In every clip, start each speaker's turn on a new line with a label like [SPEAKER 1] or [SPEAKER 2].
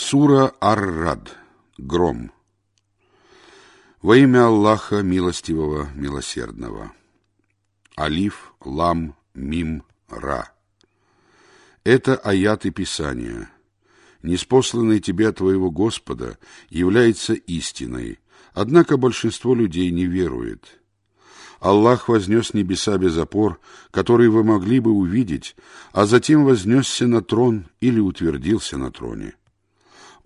[SPEAKER 1] Сура Ар-Рад. Гром. Во имя Аллаха Милостивого, Милосердного. Алиф, Лам, Мим, Ра. Это аяты Писания. Неспосланный тебе твоего Господа является истиной, однако большинство людей не верует. Аллах вознес небеса без опор, которые вы могли бы увидеть, а затем вознесся на трон или утвердился на троне.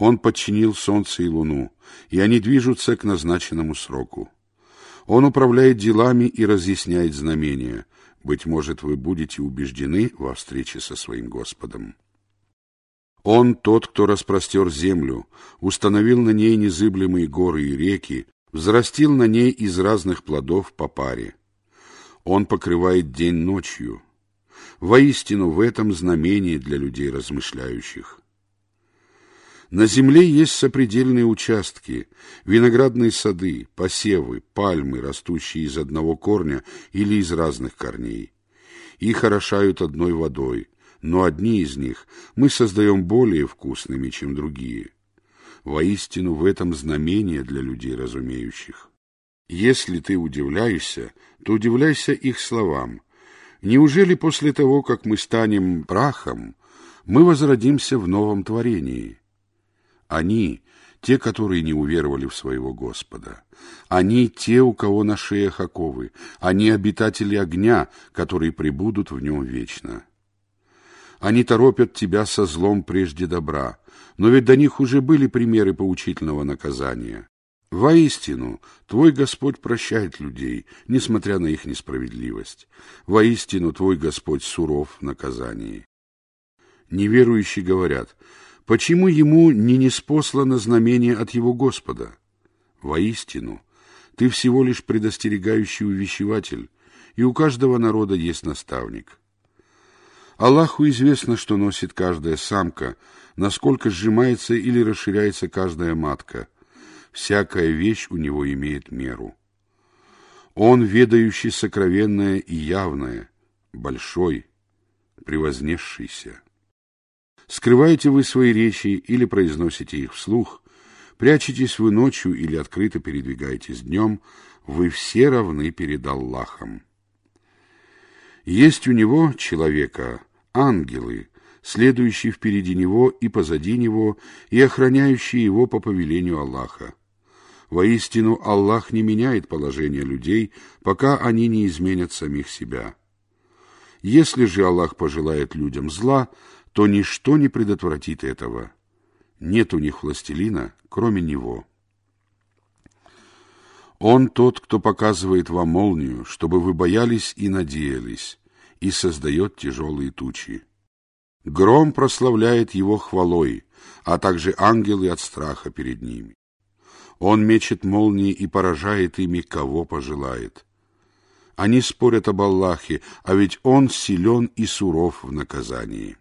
[SPEAKER 1] Он подчинил солнце и луну, и они движутся к назначенному сроку. Он управляет делами и разъясняет знамения. Быть может, вы будете убеждены во встрече со своим Господом. Он тот, кто распростер землю, установил на ней незыблемые горы и реки, взрастил на ней из разных плодов по паре. Он покрывает день ночью. Воистину в этом знамение для людей размышляющих. На земле есть сопредельные участки, виноградные сады, посевы, пальмы, растущие из одного корня или из разных корней. Их орошают одной водой, но одни из них мы создаем более вкусными, чем другие. Воистину в этом знамение для людей разумеющих. Если ты удивляешься, то удивляйся их словам. Неужели после того, как мы станем прахом, мы возродимся в новом творении? Они, те, которые не уверовали в своего Господа. Они, те, у кого на шеях оковы. Они, обитатели огня, которые пребудут в нем вечно. Они торопят тебя со злом прежде добра, но ведь до них уже были примеры поучительного наказания. Воистину, твой Господь прощает людей, несмотря на их несправедливость. Воистину, твой Господь суров в наказании. Неверующие говорят, Почему ему не неспослано знамение от его Господа? Воистину, ты всего лишь предостерегающий увещеватель, и у каждого народа есть наставник. Аллаху известно, что носит каждая самка, насколько сжимается или расширяется каждая матка. Всякая вещь у него имеет меру. Он, ведающий сокровенное и явное, большой, превознесшийся. Скрываете вы свои речи или произносите их вслух, прячетесь вы ночью или открыто передвигаетесь днем, вы все равны перед Аллахом. Есть у него, человека, ангелы, следующие впереди него и позади него, и охраняющие его по повелению Аллаха. Воистину, Аллах не меняет положение людей, пока они не изменят самих себя. Если же Аллах пожелает людям зла, то ничто не предотвратит этого. Нет у них властелина, кроме него. Он тот, кто показывает вам молнию, чтобы вы боялись и надеялись, и создает тяжелые тучи. Гром прославляет его хвалой, а также ангелы от страха перед ними. Он мечет молнии и поражает ими, кого пожелает. Они спорят об Аллахе, а ведь Он силен и суров в наказании.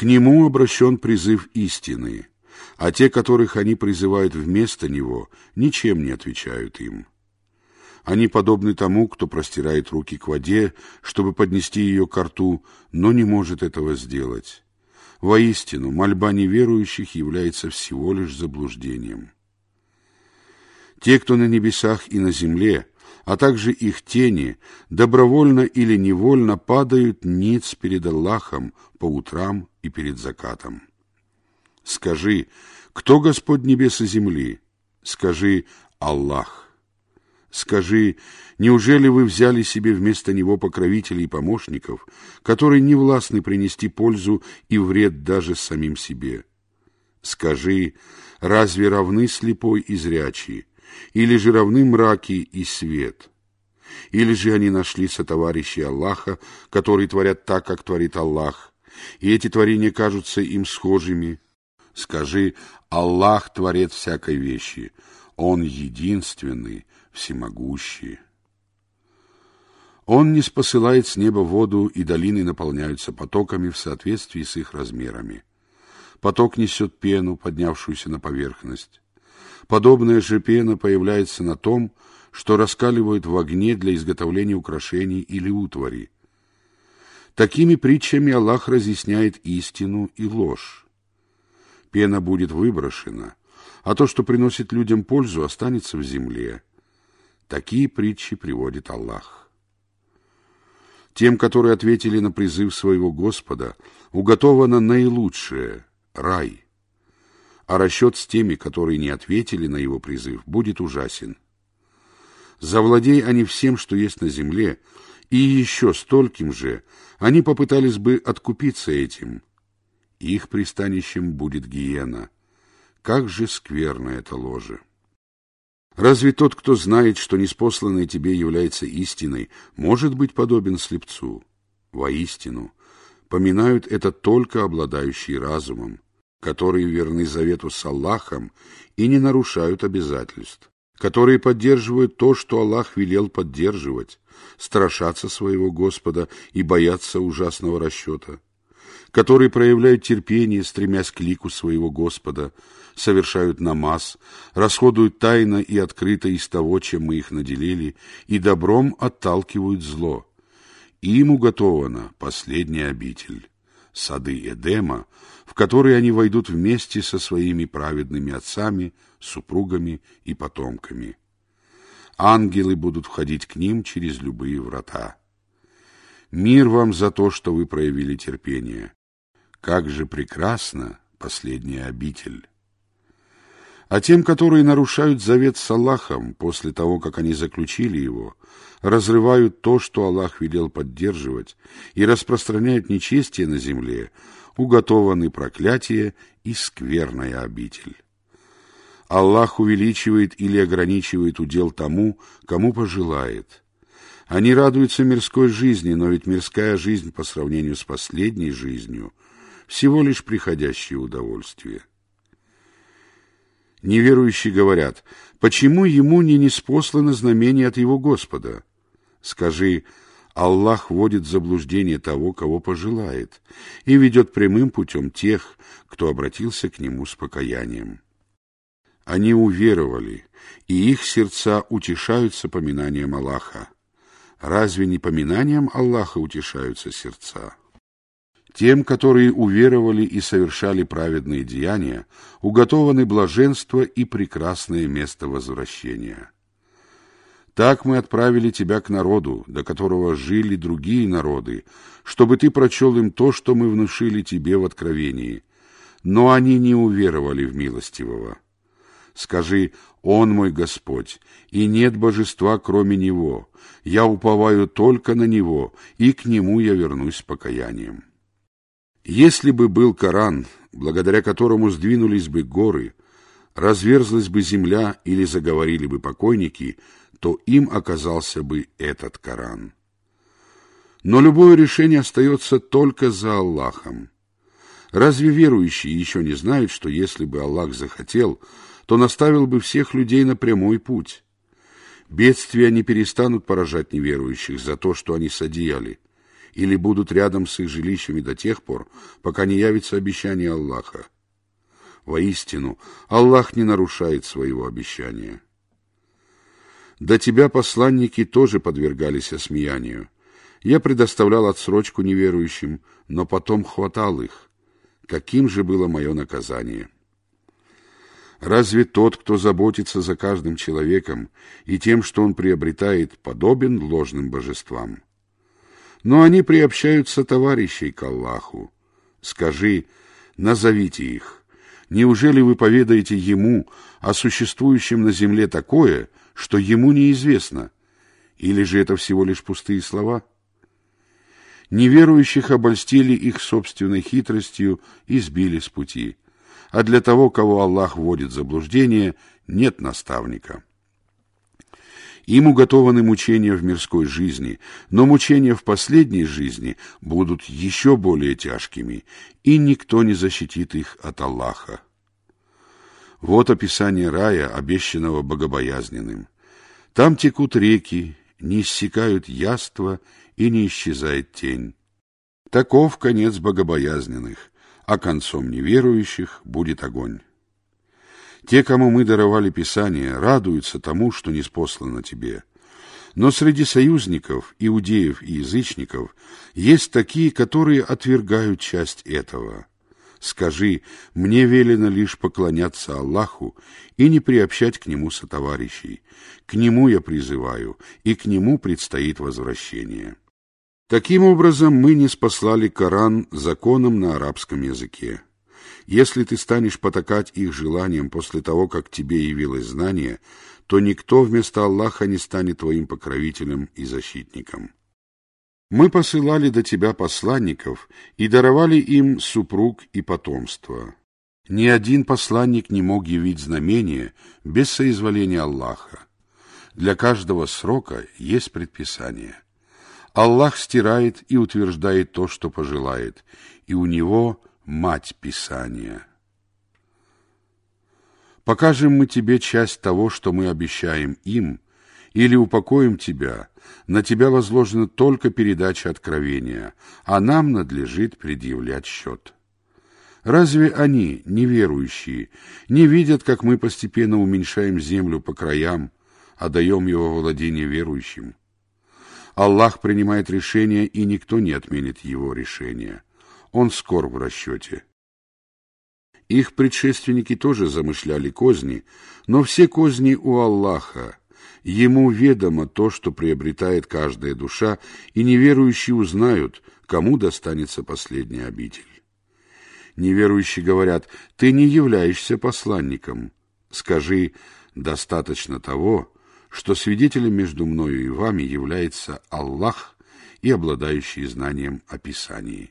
[SPEAKER 1] К нему обращен призыв истины, а те, которых они призывают вместо него, ничем не отвечают им. Они подобны тому, кто простирает руки к воде, чтобы поднести ее к рту, но не может этого сделать. Воистину, мольба неверующих является всего лишь заблуждением. Те, кто на небесах и на земле, а также их тени, добровольно или невольно падают ниц перед Аллахом по утрам и перед закатом. Скажи, кто Господь небес и земли? Скажи, Аллах. Скажи, неужели вы взяли себе вместо Него покровителей и помощников, которые не властны принести пользу и вред даже самим себе? Скажи, разве равны слепой и зрячий, или же равны мраки и свет? Или же они нашли сотоварищей Аллаха, которые творят так, как творит Аллах, и эти творения кажутся им схожими? Скажи, Аллах творит всякой вещи, Он единственный, всемогущий. Он не спосылает с неба воду, и долины наполняются потоками в соответствии с их размерами. Поток несет пену, поднявшуюся на поверхность. Подобная же пена появляется на том, что раскаливают в огне для изготовления украшений или утвари. Такими притчами Аллах разъясняет истину и ложь. пена будет выброшена, а то, что приносит людям пользу, останется в земле. Такие притчи приводит Аллах. Тем, которые ответили на призыв своего Господа, уготовано наилучшее — рай. А расчет с теми, которые не ответили на его призыв, будет ужасен. Завладей они всем, что есть на земле, и еще стольким же, они попытались бы откупиться этим. Их пристанищем будет гиена. Как же скверно это ложе! Разве тот, кто знает, что неспосланное тебе является истиной, может быть подобен слепцу? Воистину, поминают это только обладающие разумом, которые верны завету с Аллахом и не нарушают обязательств, которые поддерживают то, что Аллах велел поддерживать, страшатся своего Господа и боятся ужасного расчета, которые проявляют терпение, стремясь к лику своего Господа, совершают намаз, расходуют тайно и открыто из того, чем мы их наделили, и добром отталкивают зло. Им уготована последняя обитель, сады Эдема, в которые они войдут вместе со своими праведными отцами, супругами и потомками. Ангелы будут входить к ним через любые врата. Мир вам за то, что вы проявили терпение. Как же прекрасна последняя обитель! А тем, которые нарушают завет с Аллахом после того, как они заключили его, разрывают то, что Аллах велел поддерживать, и распространяют нечестие на земле, уготованы проклятие и скверная обитель. Аллах увеличивает или ограничивает удел тому, кому пожелает. Они радуются мирской жизни, но ведь мирская жизнь по сравнению с последней жизнью всего лишь приходящее удовольствие. Неверующие говорят, почему ему не неспослано знамение от его Господа? Скажи, Аллах вводит в заблуждение того, кого пожелает, и ведет прямым путем тех, кто обратился к нему с покаянием. Они уверовали, и их сердца утешаются поминанием Аллаха. Разве не поминанием Аллаха утешаются сердца? Тем, которые уверовали и совершали праведные деяния, уготованы блаженство и прекрасное место возвращения. Так мы отправили тебя к народу, до которого жили другие народы, чтобы ты прочел им то, что мы внушили тебе в откровении. Но они не уверовали в милостивого. Скажи, Он мой Господь, и нет божества, кроме Него. Я уповаю только на Него, и к Нему я вернусь с покаянием. Если бы был Коран, благодаря которому сдвинулись бы горы, разверзлась бы земля или заговорили бы покойники, то им оказался бы этот Коран. Но любое решение остается только за Аллахом. Разве верующие еще не знают, что если бы Аллах захотел, то наставил бы всех людей на прямой путь? Бедствия не перестанут поражать неверующих за то, что они содеяли – или будут рядом с их жилищами до тех пор, пока не явится обещание Аллаха. Воистину, Аллах не нарушает своего обещания. До тебя посланники тоже подвергались осмеянию. Я предоставлял отсрочку неверующим, но потом хватал их. Каким же было мое наказание? Разве тот, кто заботится за каждым человеком и тем, что он приобретает, подобен ложным божествам? Но они приобщаются товарищей к Аллаху. Скажи, назовите их. Неужели вы поведаете ему о существующем на земле такое, что ему неизвестно? Или же это всего лишь пустые слова? Неверующих обольстили их собственной хитростью и сбили с пути. А для того, кого Аллах вводит в заблуждение, нет наставника. Им уготованы мучения в мирской жизни, но мучения в последней жизни будут еще более тяжкими, и никто не защитит их от Аллаха. Вот описание рая, обещанного богобоязненным. Там текут реки, не иссякают яства и не исчезает тень. Таков конец богобоязненных, а концом неверующих будет огонь. Те, кому мы даровали Писание, радуются тому, что не спослано тебе. Но среди союзников, иудеев и язычников есть такие, которые отвергают часть этого. Скажи, мне велено лишь поклоняться Аллаху и не приобщать к Нему сотоварищей. К Нему я призываю, и к Нему предстоит возвращение. Таким образом, мы не спаслали Коран законом на арабском языке. Если ты станешь потакать их желаниям после того, как тебе явилось знание, то никто вместо Аллаха не станет твоим покровителем и защитником. Мы посылали до тебя посланников и даровали им супруг и потомство. Ни один посланник не мог явить знамение без соизволения Аллаха. Для каждого срока есть предписание. Аллах стирает и утверждает то, что пожелает, и у Него мать Писания. Покажем мы тебе часть того, что мы обещаем им, или упокоим тебя, на тебя возложена только передача откровения, а нам надлежит предъявлять счет. Разве они, неверующие, не видят, как мы постепенно уменьшаем землю по краям, а даем его владение верующим? Аллах принимает решение, и никто не отменит его решения. Он скор в расчете. Их предшественники тоже замышляли козни, но все козни у Аллаха, Ему ведомо то, что приобретает каждая душа, и неверующие узнают, кому достанется последняя обитель. Неверующие говорят, ты не являешься посланником. Скажи, достаточно того, что свидетелем между мною и вами является Аллах и обладающий знанием о Писании.